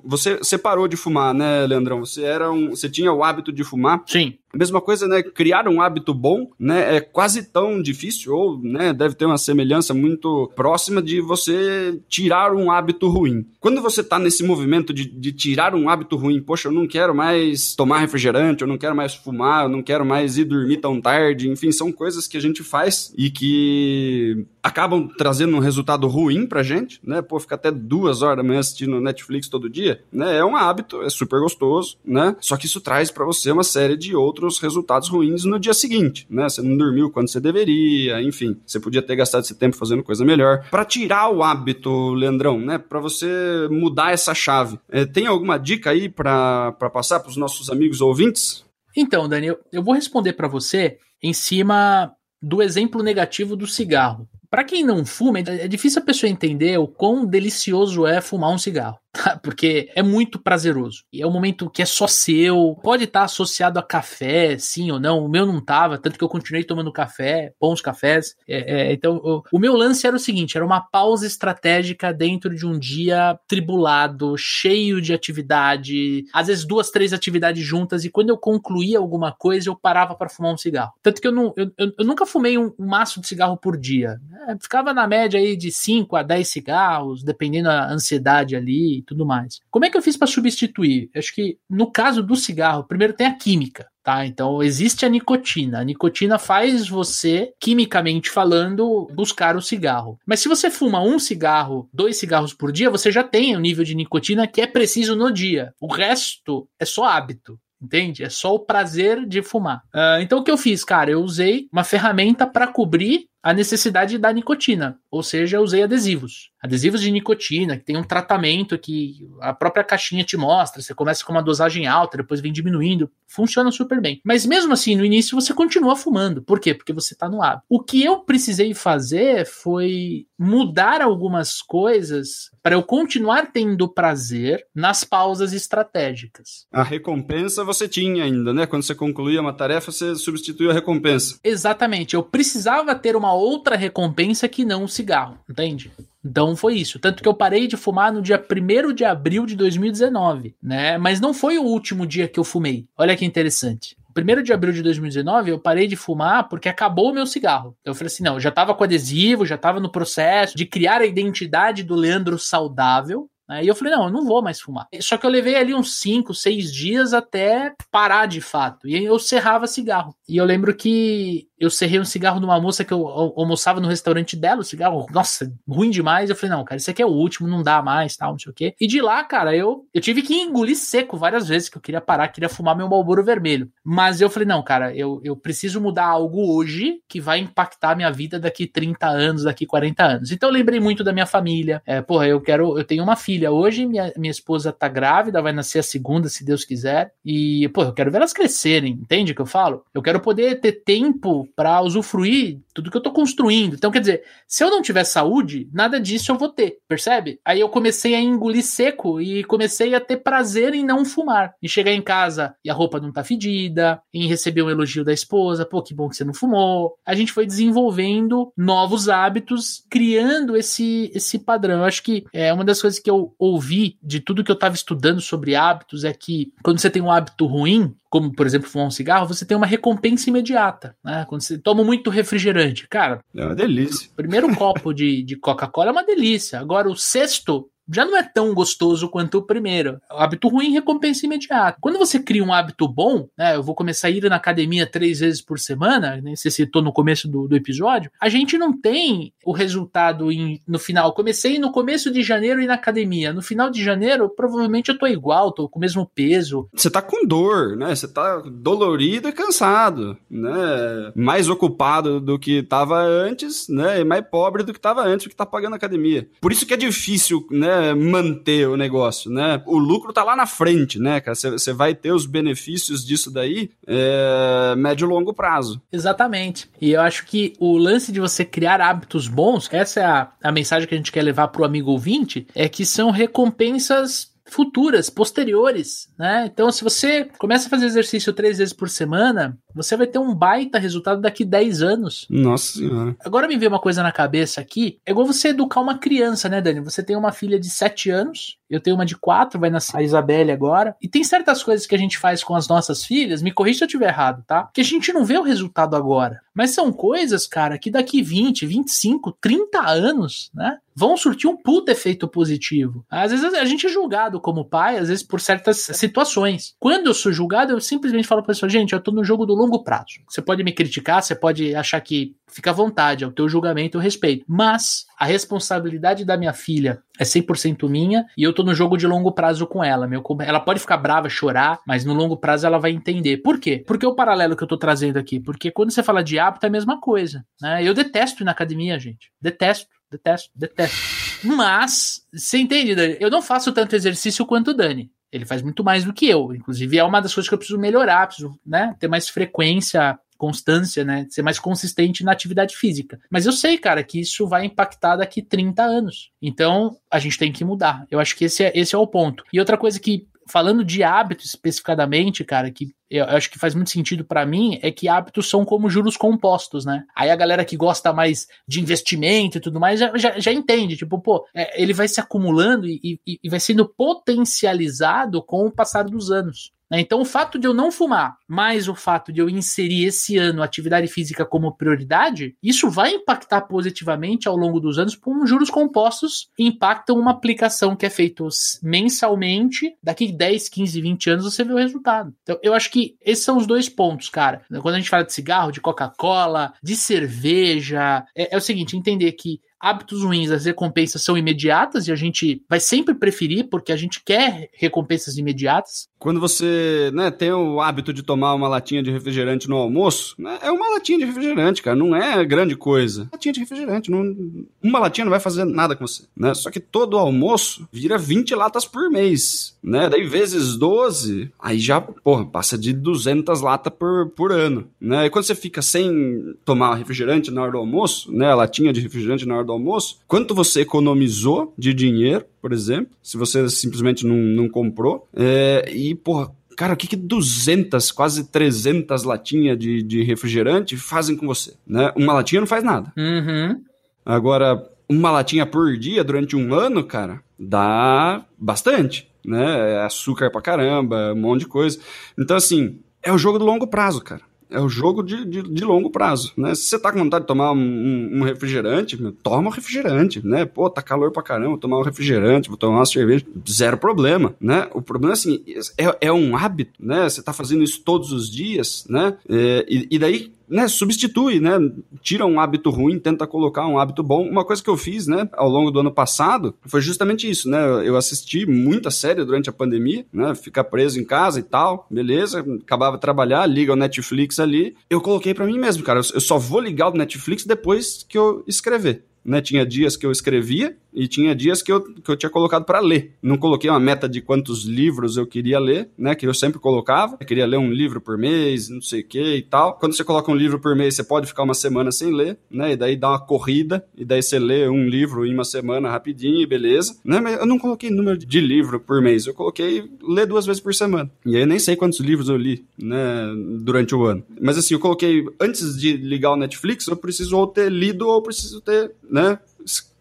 Você, você parou de fumar, né, Leandrão? Você era um, você tinha o hábito de fumar. Sim. Mesma coisa, né? Criar um hábito bom, né? É quase tão difícil, ou, né? Deve ter uma semelhança muito próxima de você tirar um hábito ruim. Quando você tá nesse movimento de, de tirar um hábito ruim, poxa, eu não quero mais tomar refrigerante, eu não quero mais fumar, eu não quero mais ir dormir tão tarde, enfim, são coisas que a gente faz e que acabam trazendo um resultado ruim pra gente, né? Pô, ficar até duas horas da manhã assistindo Netflix todo dia, né? É um hábito, é super gostoso, né? Só que isso traz para você uma série de outros resultados ruins no dia seguinte, né? Você não dormiu quando você deveria, enfim, você podia ter gastado esse tempo fazendo coisa melhor. Para tirar o hábito, Leandrão, né? Para você mudar essa chave, é, tem alguma dica aí para passar para os nossos amigos ouvintes? Então, Daniel, eu vou responder para você em cima do exemplo negativo do cigarro. Para quem não fuma, é difícil a pessoa entender o quão delicioso é fumar um cigarro. Porque é muito prazeroso. E é um momento que é só seu. Pode estar associado a café, sim ou não. O meu não tava, tanto que eu continuei tomando café, bons cafés. É, é, então, o, o, meu lance era o seguinte: era uma pausa estratégica dentro de um dia tribulado, cheio de atividade, às vezes duas, três atividades juntas. E quando eu concluía alguma coisa, eu parava para fumar um cigarro. Tanto que eu, não, eu, eu, eu nunca fumei um, um, maço de cigarro por dia. É, ficava na média aí de 5 a 10 cigarros, dependendo da ansiedade ali tudo mais. Como é que eu fiz para substituir? Acho que no caso do cigarro, primeiro tem a química. Tá, então existe a nicotina. A nicotina faz você, quimicamente falando, buscar o cigarro. Mas se você fuma um cigarro, dois cigarros por dia, você já tem o nível de nicotina que é preciso no dia. O resto é só hábito. Entende? É só o prazer de fumar. Uh, então o que eu fiz, cara? Eu usei uma ferramenta para cobrir a necessidade da nicotina, ou seja, usei adesivos. Adesivos de nicotina, que tem um tratamento que a própria caixinha te mostra. Você começa com uma dosagem alta, depois vem diminuindo. Funciona super bem. Mas mesmo assim, no início você continua fumando. Por quê? Porque você está no hábito. O que eu precisei fazer foi mudar algumas coisas para eu continuar tendo prazer nas pausas estratégicas. A recompensa você tinha ainda, né? Quando você concluía uma tarefa, você substituiu a recompensa. Exatamente. Eu precisava ter uma outra recompensa que não o cigarro, entende? Então foi isso. Tanto que eu parei de fumar no dia 1 de abril de 2019, né? Mas não foi o último dia que eu fumei. Olha que interessante. 1 de abril de 2019, eu parei de fumar porque acabou o meu cigarro. Eu falei assim: não, eu já tava com adesivo, já tava no processo de criar a identidade do Leandro saudável, Aí eu falei, não, eu não vou mais fumar. Só que eu levei ali uns 5, 6 dias até parar de fato. E eu cerrava cigarro. E eu lembro que eu serrei um cigarro numa moça que eu almoçava no restaurante dela, o cigarro, nossa, ruim demais. Eu falei, não, cara, esse aqui é o último, não dá mais, tal, não sei o quê. E de lá, cara, eu, eu tive que engolir seco várias vezes, que eu queria parar, queria fumar meu Malboro vermelho. Mas eu falei, não, cara, eu, eu preciso mudar algo hoje que vai impactar a minha vida daqui 30 anos, daqui 40 anos. Então eu lembrei muito da minha família. É, porra, eu quero, eu tenho uma filha hoje, minha, minha esposa tá grávida, vai nascer a segunda, se Deus quiser. E, pô, eu quero ver elas crescerem, entende o que eu falo? Eu quero poder ter tempo para usufruir tudo que eu tô construindo. Então, quer dizer, se eu não tiver saúde, nada disso eu vou ter, percebe? Aí eu comecei a engolir seco e comecei a ter prazer em não fumar. Em chegar em casa e a roupa não tá fedida, em receber um elogio da esposa, pô, que bom que você não fumou. A gente foi desenvolvendo novos hábitos, criando esse, esse padrão. Eu acho que é uma das coisas que eu ouvi de tudo que eu tava estudando sobre hábitos é que quando você tem um hábito ruim, como por exemplo fumar um cigarro, você tem uma recompensa imediata. Né? Quando você toma muito refrigerante, cara. É uma delícia. Primeiro copo de, de Coca-Cola é uma delícia. Agora o sexto já não é tão gostoso quanto o primeiro. O hábito ruim recompensa imediata. Quando você cria um hábito bom, né, eu vou começar a ir na academia três vezes por semana, né, você citou no começo do, do episódio, a gente não tem o resultado em, no final. comecei no começo de janeiro e na academia. No final de janeiro, provavelmente eu tô igual, tô com o mesmo peso. Você tá com dor, né? Você tá dolorido e cansado, né? Mais ocupado do que tava antes, né? E mais pobre do que tava antes, do que tá pagando academia. Por isso que é difícil, né? Manter o negócio, né? O lucro tá lá na frente, né, cara? Você vai ter os benefícios disso daí é, médio e longo prazo. Exatamente. E eu acho que o lance de você criar hábitos bons, essa é a, a mensagem que a gente quer levar pro amigo ouvinte, é que são recompensas futuras, posteriores, né? Então, se você começa a fazer exercício três vezes por semana, você vai ter um baita resultado daqui 10 anos. Nossa senhora. Agora me veio uma coisa na cabeça aqui. É igual você educar uma criança, né, Dani? Você tem uma filha de 7 anos, eu tenho uma de 4, vai nascer a Isabelle agora. E tem certas coisas que a gente faz com as nossas filhas, me corrija se eu estiver errado, tá? Que a gente não vê o resultado agora. Mas são coisas, cara, que daqui 20, 25, 30 anos, né? Vão surtir um puto efeito positivo. Às vezes a gente é julgado como pai, às vezes por certas situações. Quando eu sou julgado, eu simplesmente falo pra pessoa, gente, eu tô no jogo do longo prazo. Você pode me criticar, você pode achar que fica à vontade, é o teu julgamento, eu respeito. Mas a responsabilidade da minha filha é 100% minha e eu tô no jogo de longo prazo com ela. Meu, ela pode ficar brava, chorar, mas no longo prazo ela vai entender. Por quê? Porque o paralelo que eu tô trazendo aqui, porque quando você fala de hábito é a mesma coisa, né? Eu detesto ir na academia, gente. Detesto, detesto, detesto. Mas, você entende, Dani? Eu não faço tanto exercício quanto o Dani. Ele faz muito mais do que eu. Inclusive, é uma das coisas que eu preciso melhorar, preciso né, ter mais frequência constância, né? Ser mais consistente na atividade física. Mas eu sei, cara, que isso vai impactar daqui 30 anos. Então, a gente tem que mudar. Eu acho que esse é, esse é o ponto. E outra coisa que falando de hábitos especificadamente, cara, que eu acho que faz muito sentido para mim, é que hábitos são como juros compostos, né? Aí a galera que gosta mais de investimento e tudo mais já, já, já entende, tipo, pô, é, ele vai se acumulando e, e, e vai sendo potencializado com o passar dos anos. Né? Então, o fato de eu não fumar, mais o fato de eu inserir esse ano atividade física como prioridade, isso vai impactar positivamente ao longo dos anos, porque juros compostos impactam uma aplicação que é feita mensalmente, daqui 10, 15, 20 anos você vê o resultado. Então, eu acho que esses são os dois pontos, cara. Quando a gente fala de cigarro, de Coca-Cola, de cerveja, é, é o seguinte, entender que hábitos ruins, as recompensas são imediatas e a gente vai sempre preferir porque a gente quer recompensas imediatas. Quando você né, tem o hábito de tomar uma latinha de refrigerante no almoço, né, é uma latinha de refrigerante, cara, não é grande coisa. Latinha de refrigerante, não, uma latinha não vai fazer nada com você, né? Só que todo almoço vira 20 latas por mês, né? Daí vezes 12, aí já, porra, passa de 200 latas por, por ano, né? E quando você fica sem tomar refrigerante na hora do almoço, né, a latinha de refrigerante na hora do almoço, quanto você economizou de dinheiro, por exemplo, se você simplesmente não, não comprou, é, e, porra, cara, o que que 200, quase 300 latinhas de, de refrigerante fazem com você, né? Uma latinha não faz nada. Uhum. Agora, uma latinha por dia durante um ano, cara, dá bastante, né? É açúcar pra caramba, um monte de coisa. Então, assim, é o jogo do longo prazo, cara. É o jogo de, de, de, longo prazo, né? Se você tá com vontade de tomar um, um, refrigerante, toma um refrigerante, né? Pô, tá calor pra caramba, vou tomar um refrigerante, vou tomar uma cerveja, zero problema, né? O problema é assim, é, é um hábito, né? Você tá fazendo isso todos os dias, né? É, e, e daí né, substitui, né? Tira um hábito ruim, tenta colocar um hábito bom. Uma coisa que eu fiz, né, ao longo do ano passado, foi justamente isso, né? Eu assisti muita série durante a pandemia, né? Ficar preso em casa e tal, beleza? Acabava de trabalhar, liga o Netflix ali. Eu coloquei para mim mesmo, cara, eu só vou ligar o Netflix depois que eu escrever. Né, tinha dias que eu escrevia e tinha dias que eu, que eu tinha colocado para ler. Não coloquei uma meta de quantos livros eu queria ler, né? Que eu sempre colocava. Eu queria ler um livro por mês, não sei o que e tal. Quando você coloca um livro por mês, você pode ficar uma semana sem ler, né? E daí dá uma corrida, e daí você lê um livro em uma semana rapidinho, e beleza. Né? Mas eu não coloquei número de livro por mês, eu coloquei ler duas vezes por semana. E aí eu nem sei quantos livros eu li, né? Durante o ano. Mas assim, eu coloquei, antes de ligar o Netflix, eu preciso ou ter lido ou preciso ter, né?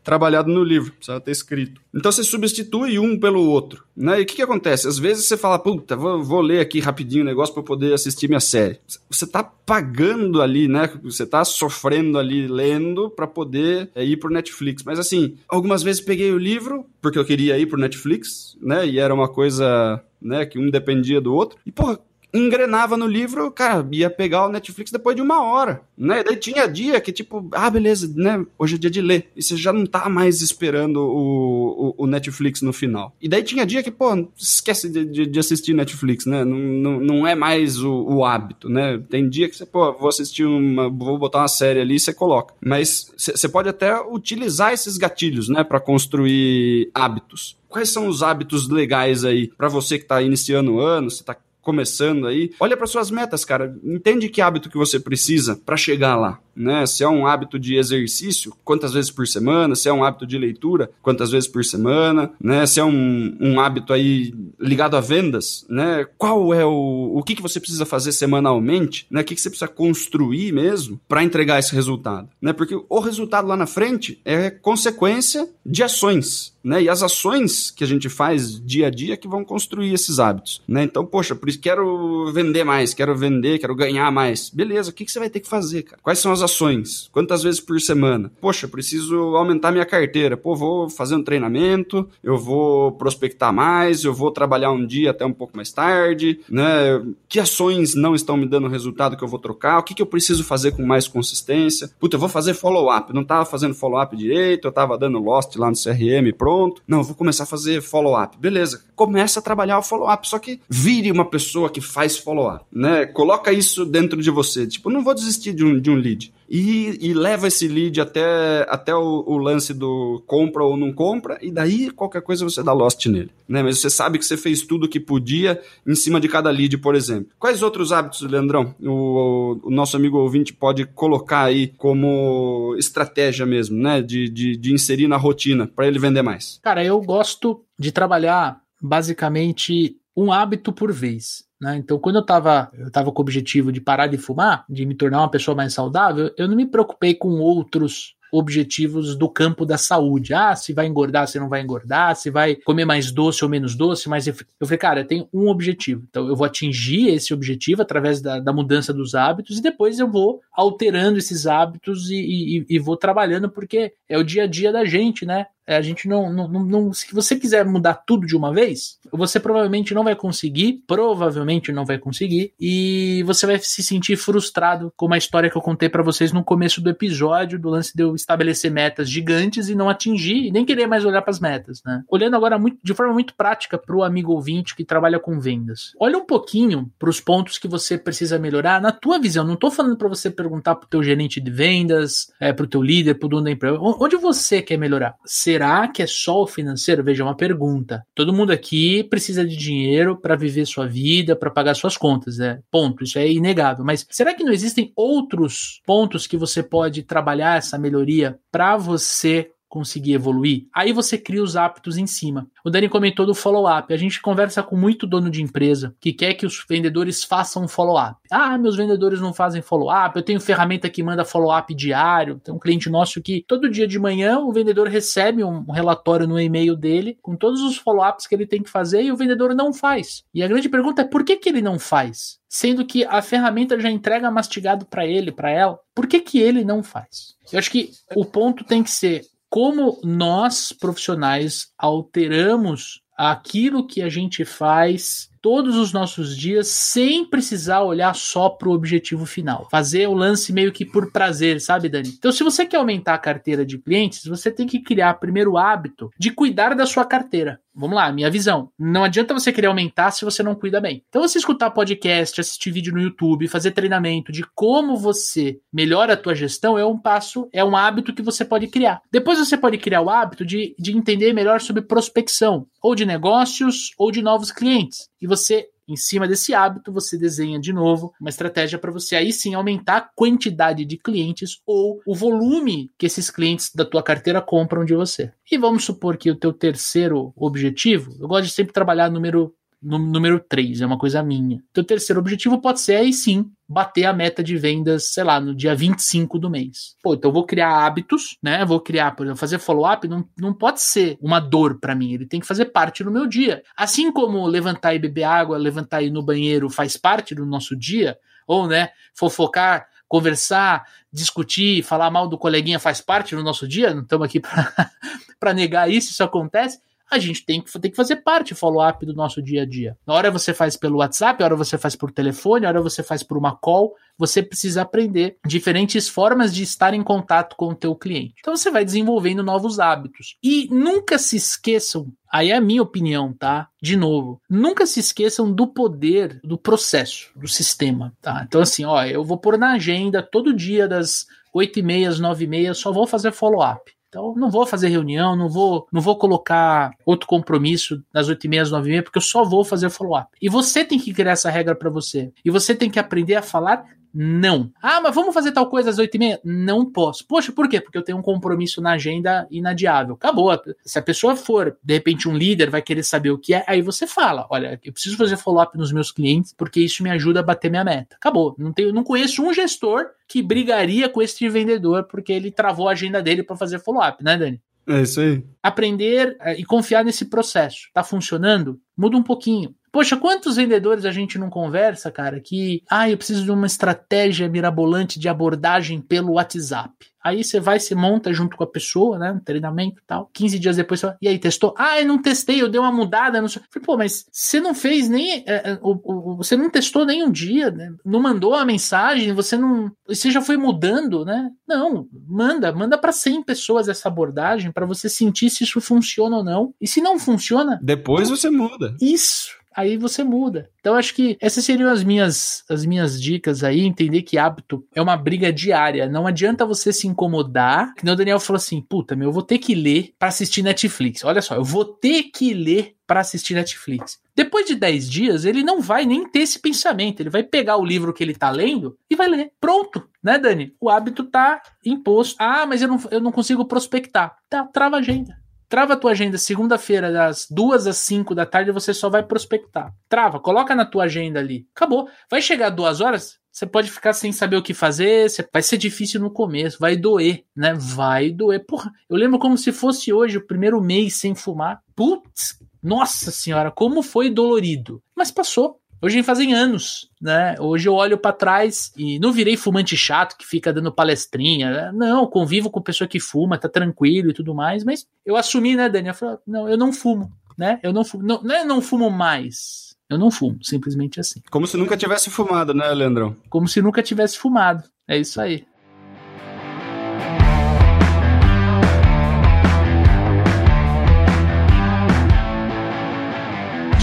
trabalhado no livro, precisava ter escrito. Então você substitui um pelo outro, né? E o que, que acontece? Às vezes você fala, puta, vou, vou ler aqui rapidinho o negócio para poder assistir minha série. Você tá pagando ali, né? Você tá sofrendo ali lendo para poder é, ir pro Netflix. Mas assim, algumas vezes peguei o livro porque eu queria ir pro Netflix, né? E era uma coisa, né, que um dependia do outro. E porra, engrenava no livro, cara, ia pegar o Netflix depois de uma hora, né? Daí tinha dia que, tipo, ah, beleza, né? Hoje é dia de ler. E você já não tá mais esperando o, o, o Netflix no final. E daí tinha dia que, pô, esquece de, de, de assistir Netflix, né? Não, não, não é mais o, o, hábito, né? Tem dia que você, pô, vou assistir uma, vou botar uma série ali e você coloca. Mas você pode até utilizar esses gatilhos, né? para construir hábitos. Quais são os hábitos legais aí para você que está iniciando o ano, você está começando aí, olha para suas metas, cara. Entende que hábito que você precisa para chegar lá né? Se é um hábito de exercício, quantas vezes por semana? Se é um hábito de leitura, quantas vezes por semana, né? Se é um, um hábito aí ligado a vendas, né? Qual é o, o que, que você precisa fazer semanalmente, né? O que, que você precisa construir mesmo para entregar esse resultado, né? Porque o resultado lá na frente é consequência de ações, né? E as ações que a gente faz dia a dia que vão construir esses hábitos, né? Então, poxa, por isso quero vender mais, quero vender, quero ganhar mais. Beleza, o que, que você vai ter que fazer, cara? Quais são as ações? Quantas vezes por semana? Poxa, preciso aumentar minha carteira. Pô, vou fazer um treinamento, eu vou prospectar mais, eu vou trabalhar um dia até um pouco mais tarde, né? Que ações não estão me dando o resultado que eu vou trocar? O que, que eu preciso fazer com mais consistência? Puta, eu vou fazer follow-up. Não estava fazendo follow-up direito, eu estava dando lost lá no CRM pronto. Não, eu vou começar a fazer follow-up. Beleza. Começa a trabalhar o follow-up, só que vire uma pessoa que faz follow-up, né? Coloca isso dentro de você. Tipo, não vou desistir de um, de um lead e, e leva esse lead até, até o, o, lance do compra ou não compra, e daí qualquer coisa você dá lost nele. Né? Mas você sabe que você fez tudo o que podia em cima de cada lead, por exemplo. Quais outros hábitos, Leandrão, o, o nosso amigo ouvinte pode colocar aí como estratégia mesmo, né? De, de, de inserir na rotina para ele vender mais? Cara, eu gosto de trabalhar basicamente um hábito por vez. Né? Então, quando eu estava eu tava com o objetivo de parar de fumar, de me tornar uma pessoa mais saudável, eu não me preocupei com outros objetivos do campo da saúde. Ah, se vai engordar, se não vai engordar, se vai comer mais doce ou menos doce, mas eu falei, cara, eu tenho um objetivo. Então eu vou atingir esse objetivo através da, da mudança dos hábitos e depois eu vou alterando esses hábitos e, e, e, vou trabalhando porque é o dia a dia da gente, né? É, a gente não, não, não, Se você quiser mudar tudo de uma vez, você provavelmente não vai conseguir, provavelmente não vai conseguir, e você vai se sentir frustrado, como a história que eu contei para vocês no começo do episódio, do lance de eu estabelecer metas gigantes e não atingir, e nem querer mais olhar para as metas, né? Olhando agora muito, de forma muito prática para o amigo ouvinte que trabalha com vendas. Olha um pouquinho para os pontos que você precisa melhorar na tua visão. Não estou falando para você perguntar para o teu gerente de vendas, é, para o teu líder, para o dono da empresa. Onde você quer melhorar? Ser será que é só o financeiro? Veja, uma pergunta. Todo mundo aqui precisa de dinheiro para viver sua vida, para pagar suas contas, né? Ponto. Isso é inegável. Mas será que não existem outros pontos que você pode trabalhar essa melhoria para você conseguir evoluir, aí você cria os hábitos em cima. O Dani comentou do follow-up. A gente conversa com muito dono de empresa que quer que os vendedores façam follow-up. Ah, meus vendedores não fazem follow-up. Eu tenho ferramenta que manda follow-up diário. Tem um cliente nosso que todo dia de manhã o vendedor recebe um relatório no e-mail dele com todos os follow-ups que ele tem que fazer e o vendedor não faz. E a grande pergunta é por que, que ele não faz? Sendo que a ferramenta já entrega mastigado para ele, para ela. Por que, que ele não faz? Eu acho que o ponto tem que ser como nós, profissionais, alteramos aquilo que a gente faz todos os nossos dias sem precisar olhar só para o objetivo final. Fazer o lance meio que por prazer, sabe, Dani? Então, se você quer aumentar a carteira de clientes, você tem que criar primeiro o hábito de cuidar da sua carteira. Vamos lá, minha visão. Não adianta você querer aumentar se você não cuida bem. Então, você escutar podcast, assistir vídeo no YouTube, fazer treinamento de como você melhora a tua gestão é um passo, é um hábito que você pode criar. Depois você pode criar o hábito de, de entender melhor sobre prospecção, ou de negócios, ou de novos clientes. E você em cima desse hábito, você desenha de novo uma estratégia para você aí sim aumentar a quantidade de clientes ou o volume que esses clientes da tua carteira compram de você. E vamos supor que o teu terceiro objetivo, eu gosto de sempre trabalhar número número 3, é uma coisa minha. Teu terceiro objetivo pode ser aí sim bater a meta de vendas, sei lá, no dia 25 do mês. Pô, então eu vou criar hábitos, né? Vou criar, por exemplo, fazer follow-up não, não pode ser uma dor para mim, ele tem que fazer parte do meu dia. Assim como levantar e beber água, levantar e ir no banheiro faz parte do nosso dia, ou, né, fofocar conversar, discutir, falar mal do coleguinha faz parte do nosso dia, não estamos aqui para negar isso, isso acontece a gente tem que, tem que fazer parte follow-up do nosso dia a dia. Na hora você faz pelo WhatsApp, na hora você faz por telefone, na hora você faz por uma call, você precisa aprender diferentes formas de estar em contato com o teu cliente. Então você vai desenvolvendo novos hábitos. E nunca se esqueçam, aí é a minha opinião, tá? De novo, nunca se esqueçam do poder do processo, do sistema, tá? Então assim, ó, eu vou pôr na agenda todo dia das 8 e meia às 9 e meia, só vou fazer follow-up. Então, não vou fazer reunião, não vou, não vou colocar outro compromisso das 8 e meia às 9 e meia, porque eu só vou fazer follow-up. E você tem que criar essa regra para você. E você tem que aprender a falar não. Ah, mas vamos fazer tal coisa às 8 e meia? Não posso. Poxa, por quê? Porque eu tenho um compromisso na agenda inadiável. Acabou. Se a pessoa for, de repente, um líder, vai querer saber o que é, aí você fala: olha, eu preciso fazer follow-up nos meus clientes, porque isso me ajuda a bater minha meta. Acabou. Não, tenho, não conheço um gestor que brigaria com este vendedor porque ele travou a agenda dele para fazer follow-up, né, Dani? É isso aí. Aprender é, e confiar nesse processo. Tá funcionando? Muda um pouquinho. Poxa, quantos vendedores a gente não conversa, cara, que, ah, eu preciso de uma estratégia mirabolante de abordagem pelo WhatsApp. Aí você vai, se monta junto com a pessoa, né? Um treinamento e tal. 15 dias depois você fala, e aí, testou? Ah, eu não testei, eu dei uma mudada. Não sei. Falei, pô, mas você não fez nem. É, é, o, o, você não testou nem um dia, né? Não mandou a mensagem, você não. Você já foi mudando, né? Não, manda, manda para 100 pessoas essa abordagem para você sentir se isso funciona ou não. E se não funciona. Depois você muda. Isso aí você muda. Então acho que essas seriam as minhas as minhas dicas aí, entender que hábito é uma briga diária. Não adianta você se incomodar. Que o Daniel falou assim: "Puta, meu, eu vou ter que ler para assistir Netflix". Olha só, eu vou ter que ler para assistir Netflix. Depois de 10 dias, ele não vai nem ter esse pensamento. Ele vai pegar o livro que ele tá lendo e vai ler. Pronto, né, Dani? O hábito tá imposto. Ah, mas eu não, eu não consigo prospectar. Tá, trava a agenda. Trava a tua agenda segunda-feira, das duas às cinco da tarde, você só vai prospectar. Trava, coloca na tua agenda ali. Acabou. Vai chegar duas horas, você pode ficar sem saber o que fazer, vai ser difícil no começo, vai doer, né? Vai doer. Porra, eu lembro como se fosse hoje o primeiro mês sem fumar. Putz, nossa senhora, como foi dolorido. Mas passou. Hoje fazem anos, né? Hoje eu olho para trás e não virei fumante chato que fica dando palestrinha. Né? Não, convivo com pessoa que fuma, tá tranquilo e tudo mais, mas eu assumi, né, Daniel? Não, eu não fumo, né? Eu não fumo, não, não é não fumo mais. Eu não fumo, simplesmente assim. Como se nunca tivesse fumado, né, Leandrão? Como se nunca tivesse fumado. É isso aí.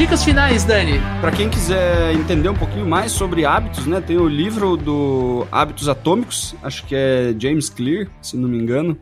Dicas finais, Dani. Para quem quiser entender um pouquinho mais sobre hábitos, né, tem o livro do Hábitos Atômicos, acho que é James Clear, se não me engano,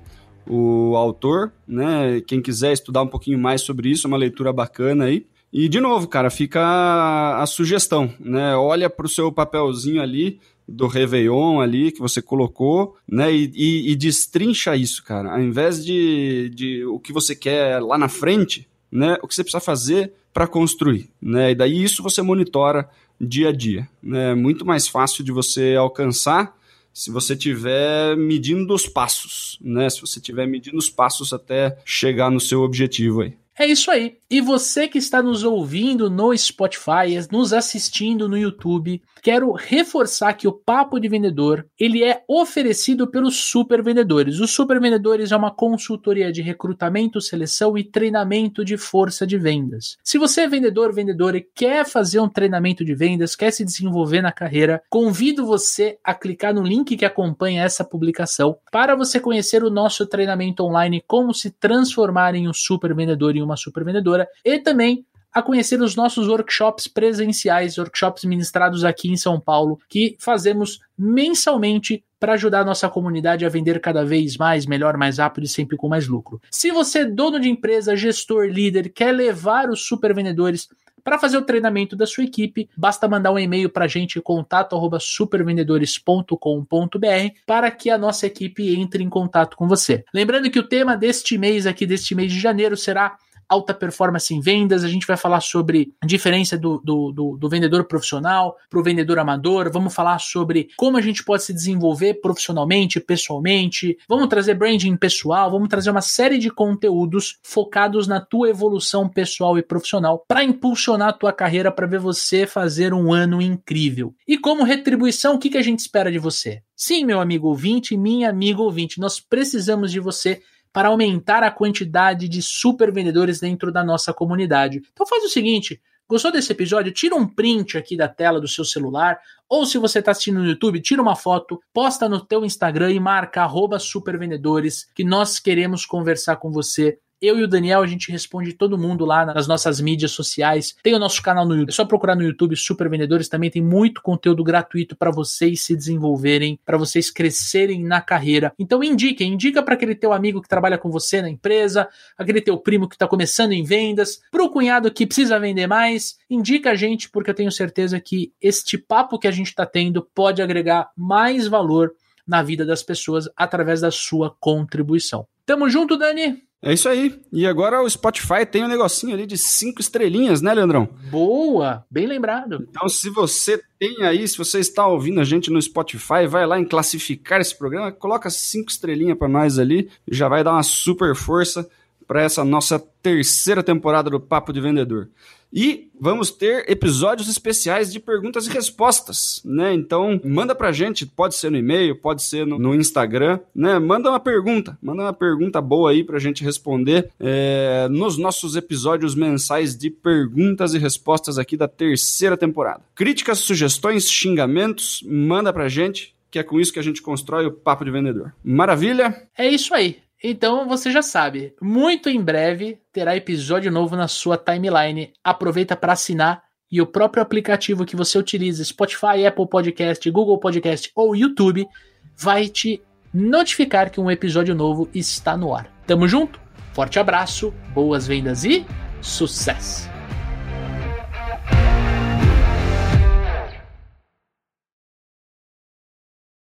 o autor, né? Quem quiser estudar um pouquinho mais sobre isso, é uma leitura bacana aí. E de novo, cara, fica a, sugestão, né? Olha para o seu papelzinho ali do Réveillon ali que você colocou, né? E, e, e destrincha isso, cara. Ao invés de, de o que você quer lá na frente, né? O que você precisa fazer para construir, né? E daí isso você monitora dia a dia, né? É muito mais fácil de você alcançar se você tiver medindo os passos, né? Se você tiver medindo os passos até chegar no seu objetivo aí. É isso aí. E você que está nos ouvindo no Spotify, nos assistindo no YouTube, quero reforçar que o Papo de Vendedor, ele é oferecido pelos Super Vendedores. Os Super Vendedores é uma consultoria de recrutamento, seleção e treinamento de força de vendas. Se você é vendedor, vendedora e quer fazer um treinamento de vendas, quer se desenvolver na carreira, convido você a clicar no link que acompanha essa publicação para você conhecer o nosso treinamento online como se transformar em um super vendedor e uma super vendedora e também a conhecer os nossos workshops presenciais, workshops ministrados aqui em São Paulo, que fazemos mensalmente para ajudar a nossa comunidade a vender cada vez mais, melhor, mais rápido e sempre com mais lucro. Se você é dono de empresa, gestor, líder, quer levar os super vendedores para fazer o treinamento da sua equipe, basta mandar um e-mail para a gente, contato@supervendedores.com.br, para que a nossa equipe entre em contato com você. Lembrando que o tema deste mês aqui, deste mês de janeiro, será alta performance em vendas, a gente vai falar sobre a diferença do, do, do, do vendedor profissional para o vendedor amador, vamos falar sobre como a gente pode se desenvolver profissionalmente, pessoalmente, vamos trazer branding pessoal, vamos trazer uma série de conteúdos focados na tua evolução pessoal e profissional para impulsionar a tua carreira para ver você fazer um ano incrível. E como retribuição, o que, que a gente espera de você? Sim, meu amigo ouvinte, minha amiga ouvinte, nós precisamos de você para aumentar a quantidade de super vendedores dentro da nossa comunidade. Então faz o seguinte, Gostou desse episódio? Tira um print aqui da tela do seu celular, ou se você está assistindo no YouTube, tira uma foto, posta no teu Instagram e marca supervendedores, que nós queremos conversar com você eu e o Daniel, a gente responde todo mundo lá nas nossas mídias sociais. Tem o nosso canal no YouTube. É só procurar no YouTube Super Vendedores. Também tem muito conteúdo gratuito para vocês se desenvolverem, para vocês crescerem na carreira. Então indiquem, indica para aquele teu amigo que trabalha com você na empresa, aquele teu primo que está começando em vendas, para o cunhado que precisa vender mais. Indica a gente, porque eu tenho certeza que este papo que a gente está tendo pode agregar mais valor na vida das pessoas através da sua contribuição. Tamo junto, Dani? É isso aí. E agora o Spotify tem um negocinho ali de cinco estrelinhas, né, Leandrão? Boa, bem lembrado. Então, se você tem aí, se você está ouvindo a gente no Spotify, vai lá em classificar esse programa, coloca cinco estrelinhas para nós ali, já vai dar uma super força para essa nossa terceira temporada do Papo de Vendedor. E vamos ter episódios especiais de perguntas e respostas, né? Então, manda pra gente, pode ser no e-mail, pode ser no, no Instagram, né? Manda uma pergunta, manda uma pergunta boa aí pra gente responder é, nos nossos episódios mensais de perguntas e respostas aqui da terceira temporada. Críticas, sugestões, xingamentos, manda pra gente, que é com isso que a gente constrói o Papo de Vendedor. Maravilha? É isso aí. Então você já sabe, muito em breve terá episódio novo na sua timeline. Aproveita para assinar e o próprio aplicativo que você utiliza, Spotify, Apple Podcast, Google Podcast ou YouTube, vai te notificar que um episódio novo está no ar. Tamo junto? Forte abraço, boas vendas e sucesso!